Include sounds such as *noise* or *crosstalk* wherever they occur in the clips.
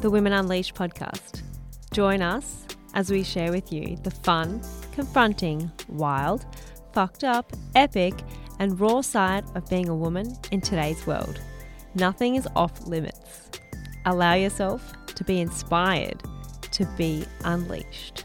the Women Unleashed podcast. Join us as we share with you the fun, confronting, wild, fucked up, epic, and raw side of being a woman in today's world. Nothing is off limits. Allow yourself to be inspired to be unleashed.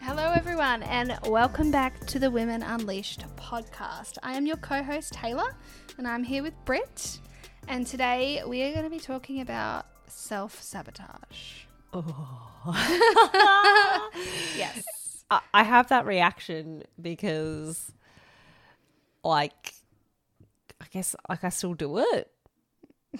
Hello, everyone, and welcome back to the Women Unleashed podcast. I am your co host, Taylor, and I'm here with Britt. And today we are going to be talking about self sabotage. Oh. *laughs* Yes. I I have that reaction because, like, I guess, like, I still do it.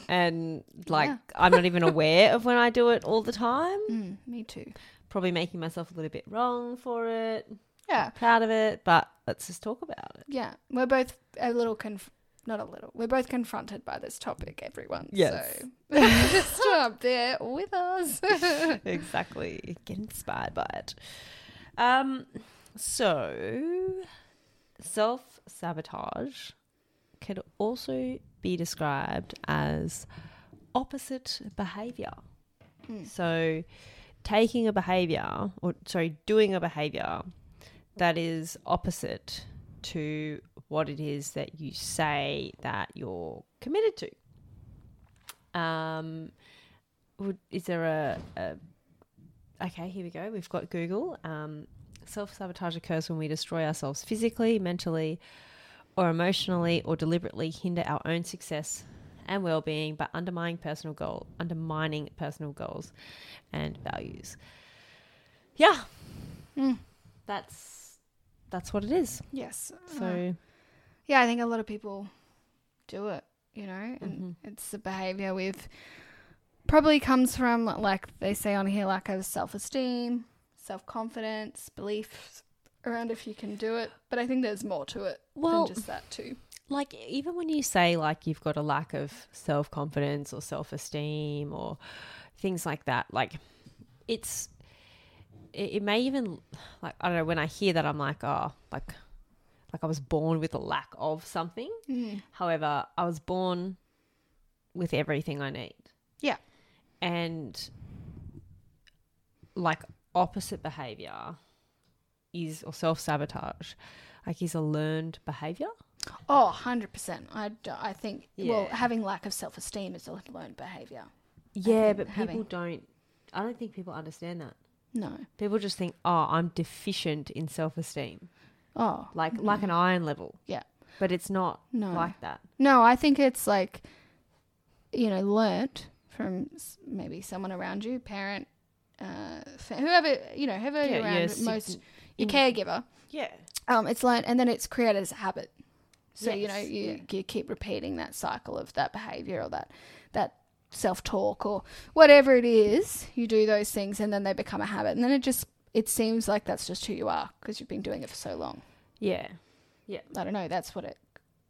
And, like, Yeah. I'm not even aware of when I do it all the time. Mm, me too. Probably making myself a little bit wrong for it. Yeah. Proud of it, but let's just talk about it. Yeah. We're both a little conf- not a little. We're both confronted by this topic, everyone. Yes. So *laughs* just up there with us. *laughs* exactly. Get inspired by it. Um, so self sabotage can also be described as opposite behavior. Hmm. So taking a behavior or sorry, doing a behavior that is opposite to what it is that you say that you're committed to. Um, would, is there a, a okay here we go we've got google um, self-sabotage occurs when we destroy ourselves physically mentally or emotionally or deliberately hinder our own success and well-being by undermining personal goal undermining personal goals and values yeah Mm. that's that's what it is yes. so Uh, yeah, I think a lot of people do it, you know, and Mhm. it's a behavior we've probably comes from like they say on here lack of self-esteem, self-confidence, beliefs around if you can do it, but I think there's more to it Well- than just that too. like even when you say like you've got a lack of self-confidence or self-esteem or things like that like it's it, it may even like i don't know when i hear that i'm like oh like like i was born with a lack of something Mm. however i was born with everything i need Yeah. and like opposite behavior is or self-sabotage like is a learned behavior Oh, 100%. I think well, having lack of self-esteem is a learned behavior. Yeah, but people having- don't. I don't think people understand that. No. People just think, "Oh, I'm deficient in self-esteem, Oh, like like an iron level." Yeah. but it's not No. like that. No, I think it's like, you know, learnt from maybe someone around you, parent, uh, fa- whoever, you know, whoever you're around, sig- most, your caregiver. Yeah, Um, it's learnt and then it's created as a habit. So, you know, you, yeah. you keep repeating that cycle of that behavior or that, that self talk or whatever it is, you do those things and then they become a habit. And then it just, it seems like that's just who you are because you've been doing it for so long. yeah. Yeah. I don't know. That's what it,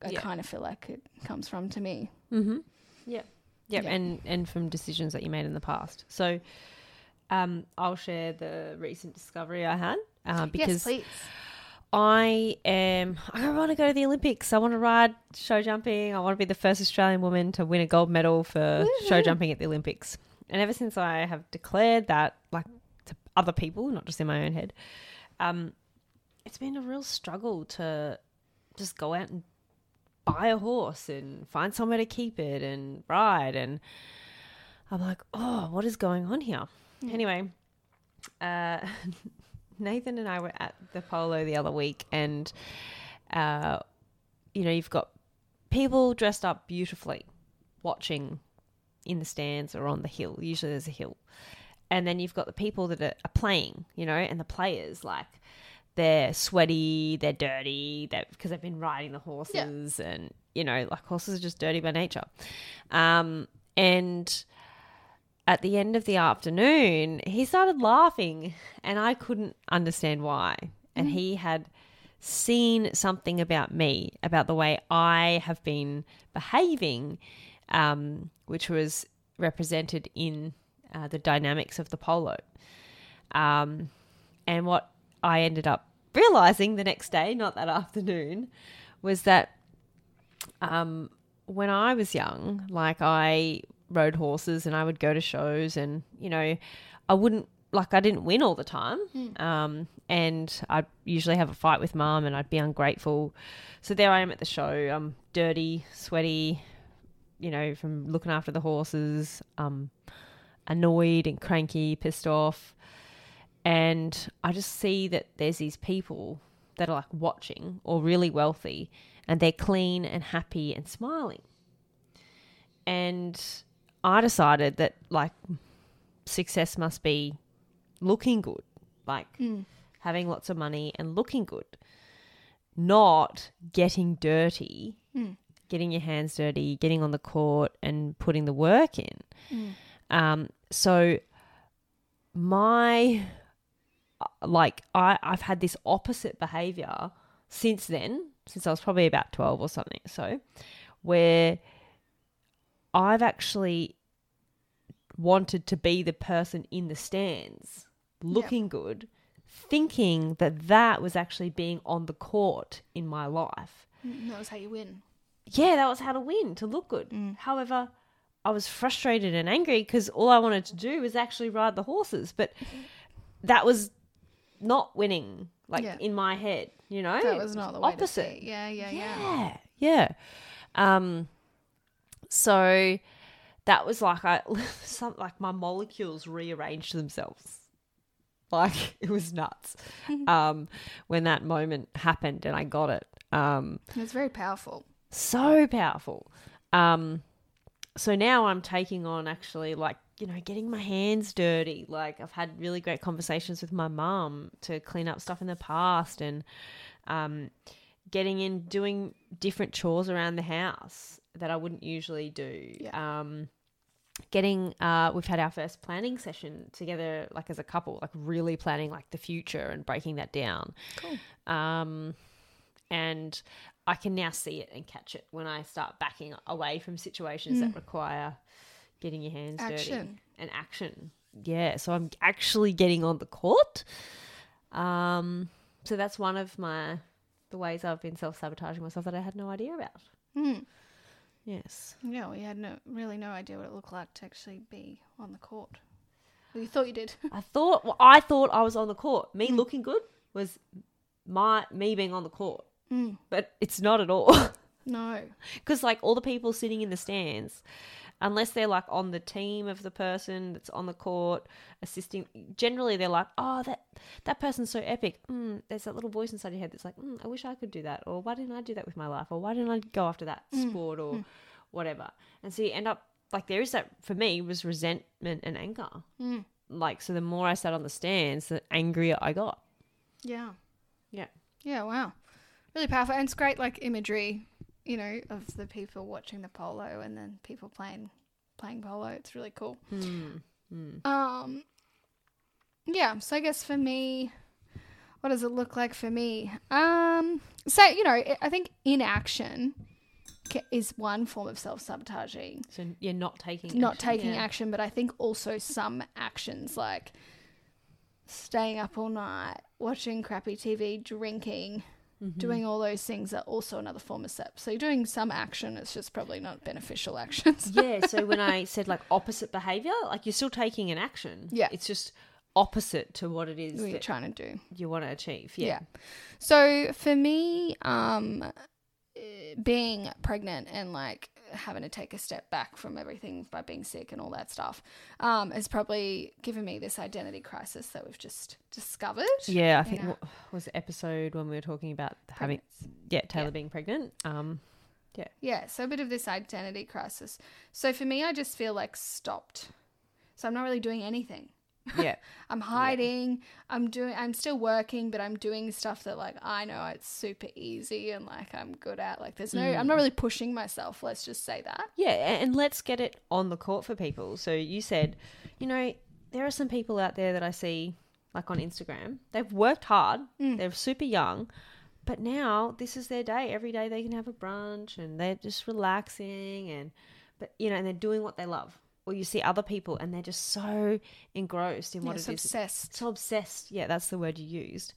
I Yeah. kind of feel like it comes from to me. Mm-hmm. Yeah. Yep. Yeah. And and from decisions that you made in the past. So, um, I'll share the recent discovery I had uh, because yes, please. I am. I want to go to the Olympics. I want to ride show jumping. I want to be the first Australian woman to win a gold medal for show jumping at the Olympics. And ever since I have declared that, like other people, not just in my own head, um, it's been a real struggle to just go out and buy a horse and find somewhere to keep it and ride. And I'm like, oh, what is going on here? Anyway, uh, *laughs* Nathan and I were at the polo the other week, and uh, you know, you've got people dressed up beautifully watching in the stands or on the hill. Usually there's a hill. And then you've got the people that are, playing, you know, and the players like they're sweaty, they're dirty, they because they've been riding the horses, and you know, like horses are just dirty by nature. Um, and at the end of the afternoon, he started laughing, and I couldn't understand why. And he had seen something about me, about the way I have been behaving, um, which was represented in uh, the dynamics of the polo. Um, and what I ended up realizing the next day, not that afternoon, was that um, when I was young, like I rode horses and I would go to shows and, you know, I wouldn't like I didn't win all the time. Um, and I'd usually have a fight with mum and I'd be ungrateful. So there I am at the show. I'm dirty, sweaty, you know, from looking after the horses, um, annoyed and cranky, pissed off. And I just see that there's these people that are like watching or really wealthy and they're clean and happy and smiling. And I decided that like success must be looking good, like hmm. having lots of money and looking good, not getting dirty, hmm. getting your hands dirty, getting on the court and putting the work in. Hmm. Um, so my like I, I've had this opposite behavior since then, since I was probably about 12 or something. So, where I've actually wanted to be the person in the stands looking good, thinking that that was actually being on the court in my life. Mm, That was how you win. Yeah, that was how to win, to look good. However, I was frustrated and angry because all I wanted to do was actually ride the horses, but that was not winning, like Yeah. in my head, you know? That was not the opposite. Yeah, yeah, yeah. Yeah, yeah. Um, so that was like I, *laughs* some like my molecules rearranged themselves. Like it was nuts. *laughs* um, when that moment happened and I got it. Um, it was very powerful. so powerful. Um, so now I'm taking on actually like you know getting my hands dirty. Like I've had really great conversations with my mum to clean up stuff in the past and um, getting in doing different chores around the house that I wouldn't usually do. Yeah. Um, getting uh, we've had our first planning session together like as a couple like really planning like the future and breaking that down Cool. um, and I can now see it and catch it when I start backing away from situations that require getting your hands dirty and action. Yeah, so I'm actually getting on the court. Um, so that's one of my the ways I've been self sabotaging myself that I had no idea about. Mm. Yes. Yeah, we had no really no idea what it looked like to actually be on the court. Well, you thought you did. *laughs* I thought well, I thought I was on the court. Me looking good was my me being on the court, Mm. but it's not at all. *laughs* No. because like all the people sitting in the stands unless they're like on the team of the person that's on the court assisting generally they're like oh that that person's so epic mm, there's that little voice inside your head that's like mm, i wish i could do that or why didn't i do that with my life or why didn't i go after that sport or whatever and so you end up like there is that for me was resentment and anger Mm. like so the more i sat on the stands the angrier i got Yeah. yeah Yeah, wow. Really powerful. And it's great like imagery, you know, of the people watching the polo and then people playing playing polo. It's really cool. Um Yeah, so I guess for me what does it look like for me? Um so you know, I- I think inaction is one form of self-sabotaging. so you're not taking Not action. taking Yeah. action, but I think also some actions like staying up all night, watching crappy TV, drinking, Mm-hmm. doing all those things are also another form of SEP. So you're doing some action, it's just probably not beneficial *laughs* actions. yeah, so when I said like opposite behavior, like you're still taking an action. Yeah. It's just opposite to what it is what you're trying to do. you want to achieve. Yeah. Yeah. So for me, um, eh, being pregnant and like having to take a step back from everything by being sick and all that stuff, um, has probably given me this identity crisis that we've just discovered. Yeah, I think know. what was the episode when we were talking about having yeah, Taylor Yeah. being pregnant. Um yeah, Yeah, so a bit of this identity crisis. So for me, I just feel like stopped. So I'm not really doing anything. Yeah. *laughs* I'm hiding. I'm doing. I'm still working, but I'm doing stuff that like I know it's super easy and like I'm good at. Like there's no. I'm not mm. really pushing myself. Let's just say that. Yeah, and let's get it on the court for people. So you said, you know, there are some people out there that I see like on Instagram. They've worked hard. Mm. They're super young. But now this is their day. Every day they can have a brunch and they're just relaxing and but you know, and they're doing what they love. Or you see other people and they're just so engrossed in what it's it is obsessed. so obsessed. Yeah, that's the word you used.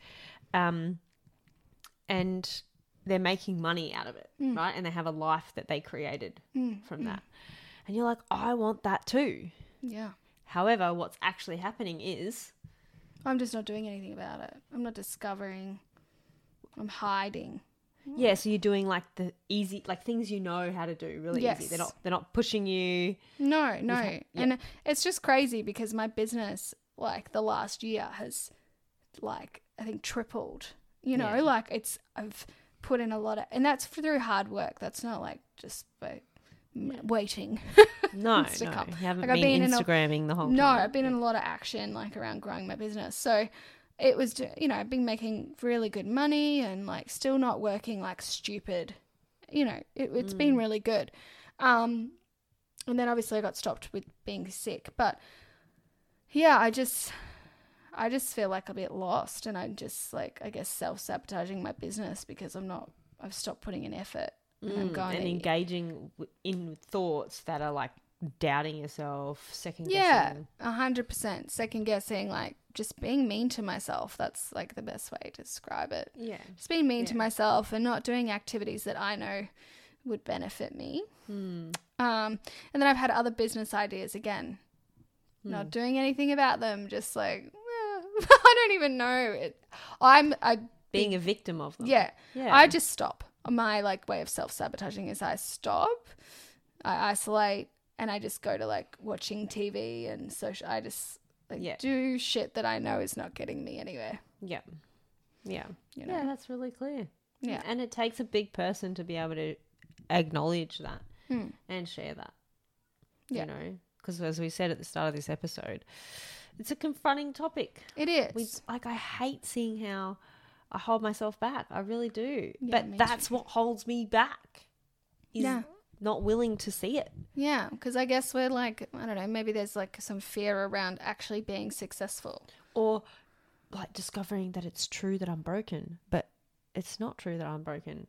Um, and they're making money out of it, Mm. right? And they have a life that they created Mm, from that. And you're like, I want that too. Yeah. However, what's actually happening is I'm just not doing anything about it. I'm not discovering. I'm hiding. Mm. yeah, so you're doing like the easy like things you know how to do really easy. They're not they're not pushing you. No, no. had- yeah. And it's just crazy because my business, like the last year, has like I think tripled. You know, Yeah. like it's I've put in a lot of, and that's through hard work. That's not like just by waiting. *laughs* No, no. You haven't Like, I've been, been in a- Instagramming the whole No, time. I've been in a lot of action like around growing my business. So it was, you know, I've been making really good money and like still not working like stupid. You know, it, it's Mm. been really good. Um, and then obviously I got stopped with being sick, but yeah, I just, I just feel like a bit lost, and I'm just like, I guess, self sabotaging my business because I'm not, I've stopped putting in effort. Mm, going and engaging in thoughts that are like doubting yourself, second Yeah, guessing. a hundred percent. Second guessing, like just being mean to myself. That's like the best way to describe it. Yeah. Just being mean to myself and not doing activities that I know would benefit me. Hmm. Um, and then I've had other business ideas again, Hmm. not doing anything about them. Just like eh, *laughs* I don't even know it. I'm I Being a victim of them. yeah. Yeah. I just stop. My like way of self sabotaging is I stop, I isolate, and I just go to like watching TV and social. I just like Yeah. do shit that I know is not getting me anywhere. yeah. Yeah. You know? Yeah, that's really clear. Yeah. And it takes a big person to be able to acknowledge that Hmm. and share that. Yeah. You know, because as we said at the start of this episode, it's a confronting topic. It is. We like I hate seeing how I hold myself back. I really do. Yeah, but that's what holds me back. Is Yeah. Not willing to see it. yeah, because I guess we're like I don't know. Maybe there's like some fear around actually being successful. Or like discovering that it's true that I'm broken, but it's not true that I'm broken.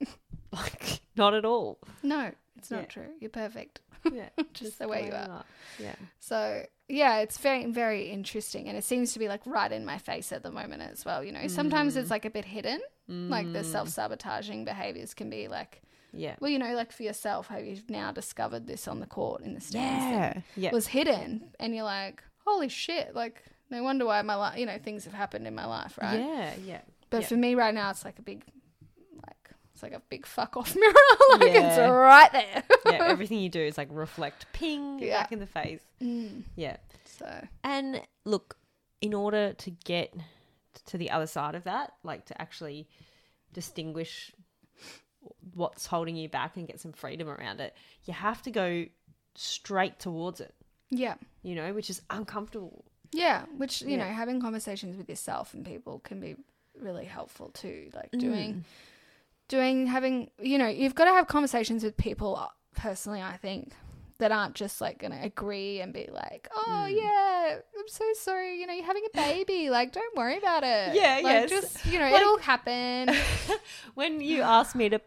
*laughs* like not at all. No, it's not Yeah. true. You're perfect. Yeah. *laughs* Just the way you are. Yeah. So yeah, it's very very interesting, and it seems to be like right in my face at the moment as well. You know, sometimes Mm. it's like a bit hidden. Like the self sabotaging behaviors can be like, Yeah. well, you know, like for yourself, how you've now discovered this on the court in the stands. Yeah. Yeah. was hidden, and you're like, holy shit! Like, no wonder why my life, you know, things have happened in my life, right? Yeah. Yeah. But yeah. for me right now, it's like a big, like, it's like a big fuck off *laughs* mirror. like it's right there. yeah. *laughs* Everything you do is like reflect ping Yeah. back in the face. Mm, Yeah. so And look, in order to get to the other side of that, like to actually distinguish what's holding you back and get some freedom around it, you have to go straight towards it, yeah. you know, which is uncomfortable. Yeah, which you Yeah. know, having conversations with yourself and people can be really helpful too. Like Mm. doing, doing, having, you know, you've got to have conversations with people. uh, Personally, I think that aren't just like going to agree and be like, "Oh Mm. yeah, I'm so sorry. You know, you're having a baby. *laughs* like, don't worry about it. Yeah, like, yes. Just you know, *laughs* Like- it'll happen. *laughs* when you asked me to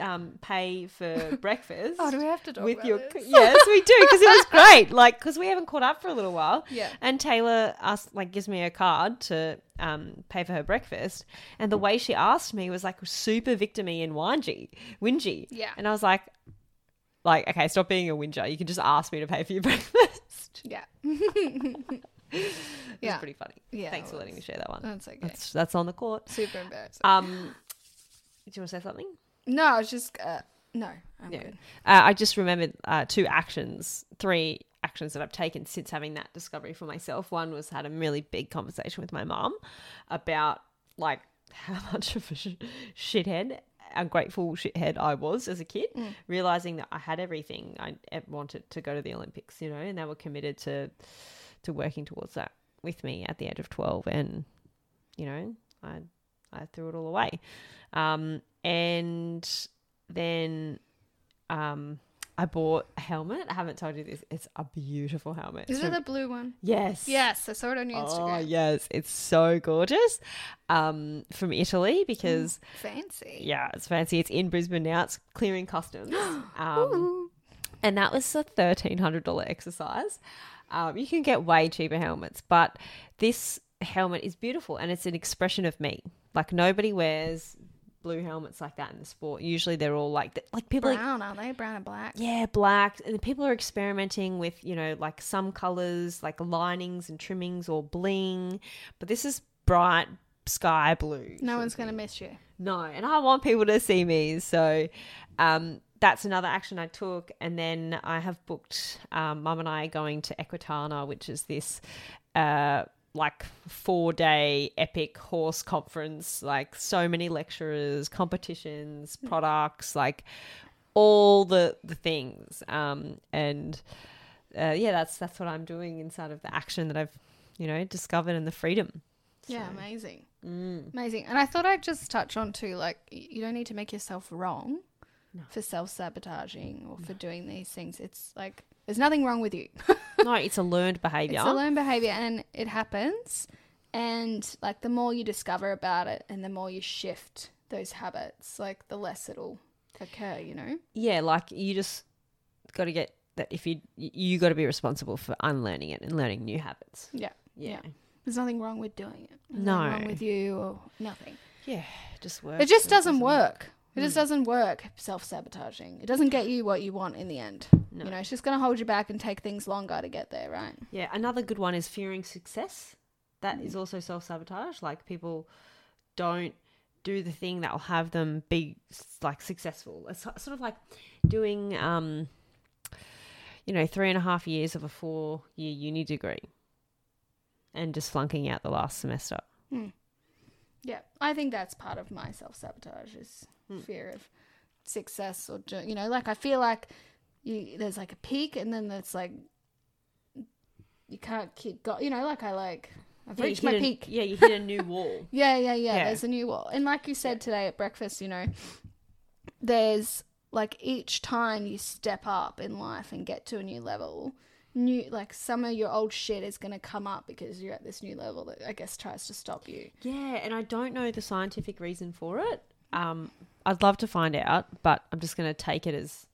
um, pay for *laughs* breakfast oh, do we have to talk with your this? yes, we do because it was *laughs* great. Like because we haven't caught up for a little while. Yeah. And Taylor asked, like, gives me a card to um, pay for her breakfast, and the way she asked me was like super victimy and whingy, whingy. Yeah. And I was like, like, okay, stop being a whinger. You can just ask me to pay for your *laughs* breakfast. Yeah. It's Yeah. pretty funny. Yeah, Thanks for letting me share that one. That's okay. That's that's on the court. Super embarrassing. Um, do you want to say something? No, I was just uh, no. I'm Yeah. good. Uh, I just remembered uh, two actions, three actions that I've taken since having that discovery for myself. One was had a really big conversation with my mum about like *laughs* how much of a sh- shithead, a grateful shithead I was as a kid, Mm. realizing that I had everything I wanted to go to the Olympics, you know, and they were committed to to working towards that with me at the age of twelve, and you know, I I threw it all away, um, and then um, I bought a helmet. I haven't told you this. It's a beautiful helmet. Is it the blue one? yes. Yes, I saw it on your Oh Instagram. yes, it's so gorgeous. Um, from Italy because Fancy. yeah, it's fancy. It's in Brisbane now. It's clearing customs. *gasps* Um, and that was a thirteen hundred dollar exercise. Um, you can get way cheaper helmets, but this helmet is beautiful and it's an expression of me. Like nobody wears blue helmets like that in the sport. Usually they're all like like people like Brown, aren't they? Brown and black. yeah, black. And people are experimenting with, you know, like some colors, like linings and trimmings or bling. But this is bright sky blue. No one's going to miss you. No, and I want people to see me. So um, that's another action I took. And then I have booked um, Mum and I going to Equitana, which is this uh, like four day epic horse conference, like so many lecturers, competitions, products, like all the the things. Um, and uh, yeah, that's that's what I'm doing inside of the action that I've you know discovered and the freedom. Yeah, amazing. Mm. Amazing. And I thought I'd just touch on too, like, you don't need to make yourself wrong No. for self sabotaging or for doing these things. It's like, there's nothing wrong with you. *laughs* no, it's a *laughs* learned behavior. It's a learned behavior and it happens. And like, the more you discover about it and the more you shift those habits, like, the less it'll occur, you know? yeah, like you just got to get that if you you got to be responsible for unlearning it and learning new habits. Yeah. Yeah. There's nothing wrong with doing it. There's No. nothing wrong with you or nothing. Yeah, it just works. It just It doesn't work. It Mm. just doesn't work self sabotaging. It doesn't get you what you want in the end. No. You know, it's just going to hold you back and take things longer to get there, right? Yeah, another good one is fearing success. That Mm. is also self sabotage. Like people don't do the thing that will have them be like successful. It's sort of like doing, um, you know, three and a half years of a four year uni degree and just flunking out the last semester. Yeah, I think that's part of my self sabotage is Hmm. fear of success or you know, like I feel like you there's like a peak and then there's like you can't keep go. You know, like I like I've Yeah, reached my a- peak. yeah, you hit a new wall. *laughs* Yeah, yeah, yeah, Yeah. There's a new wall. And like you said today at breakfast, you know, there's like each time you step up in life and get to a new level, new like some of your old shit is going to come up because you're at this new level that I guess tries to stop you. Yeah, and I don't know the scientific reason for it. Um, I'd love to find out, but I'm just going to take it as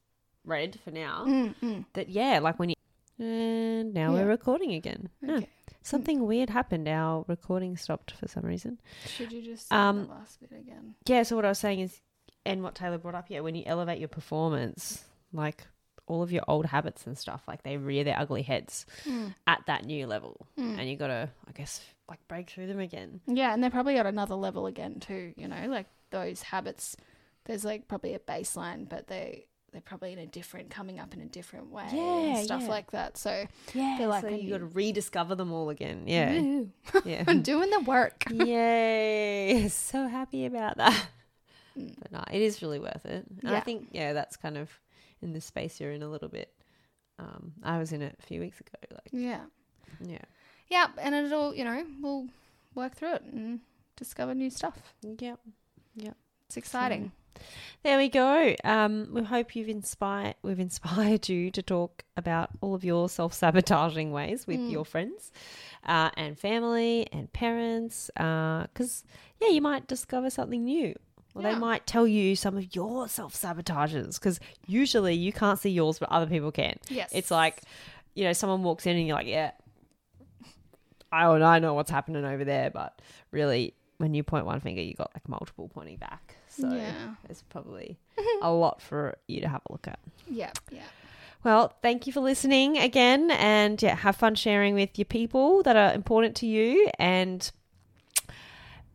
read for now. Mm, That yeah, like when you and now Yeah. we're recording again. Okay. Something weird happened. Our recording stopped for some reason. Should you just Um, the last bit again? Yeah, so what I was saying is, and what Taylor brought up, yeah, when you elevate your performance, like all of your old habits and stuff, like they rear their ugly heads Mm, at that new level, mm. and you got to, I guess, like break through them again. Yeah, and they're probably at another level again too. You know, like those habits. There's like probably a baseline, but they they're probably in a different, coming up in a different way, Yeah, and stuff yeah. like that. So Yeah, They're like so you got to rediscover them all again. Yeah, *laughs* yeah. I'm doing the work. *laughs* Yay! *laughs* So happy about that. Mm. But no, it is really worth it. And I think yeah, that's kind of in the space you're in a little bit. Um, I was in it a few weeks ago. Like Yeah, yeah, yeah, and it'll you know we'll work through it and discover new stuff. yep. It's exciting. There we go. Um, we hope you've inspired we've *laughs* inspired you to talk about all of your self sabotaging ways with Mm. your friends uh, and family and parents. Because yeah, you might discover something new. Or Yeah. they might tell you some of your self sabotages because usually you can't see yours, but other people can. Yes, It's like, you know, someone walks in and you're like, yeah, I I know what's happening over there, but really, when you point one finger, you got like multiple pointing back. So yeah, there's probably *laughs* a lot for you to have a look at. yeah, yeah. Well, thank you for listening again, and yeah, have fun sharing with your people that are important to you, and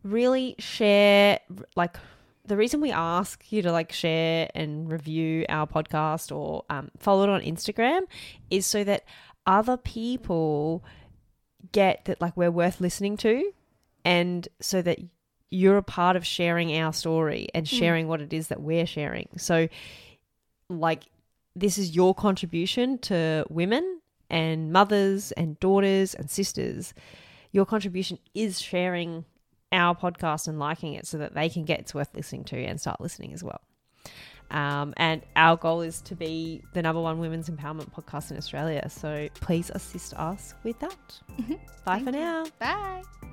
really share like the reason we ask you to like share and review our podcast or um, follow it on Instagram is so that other people get that like we're worth listening to, and so that you're a part of sharing our story and Mm. sharing what it is that we're sharing. So, like, this is your contribution to women and mothers and daughters and sisters. Your contribution is sharing our podcast and liking it so that they can get it's worth listening to and start listening as well. Um, and our goal is to be the number one women's empowerment podcast in Australia. So please assist us with that. Mhm. Bye Thank for you. now. Bye.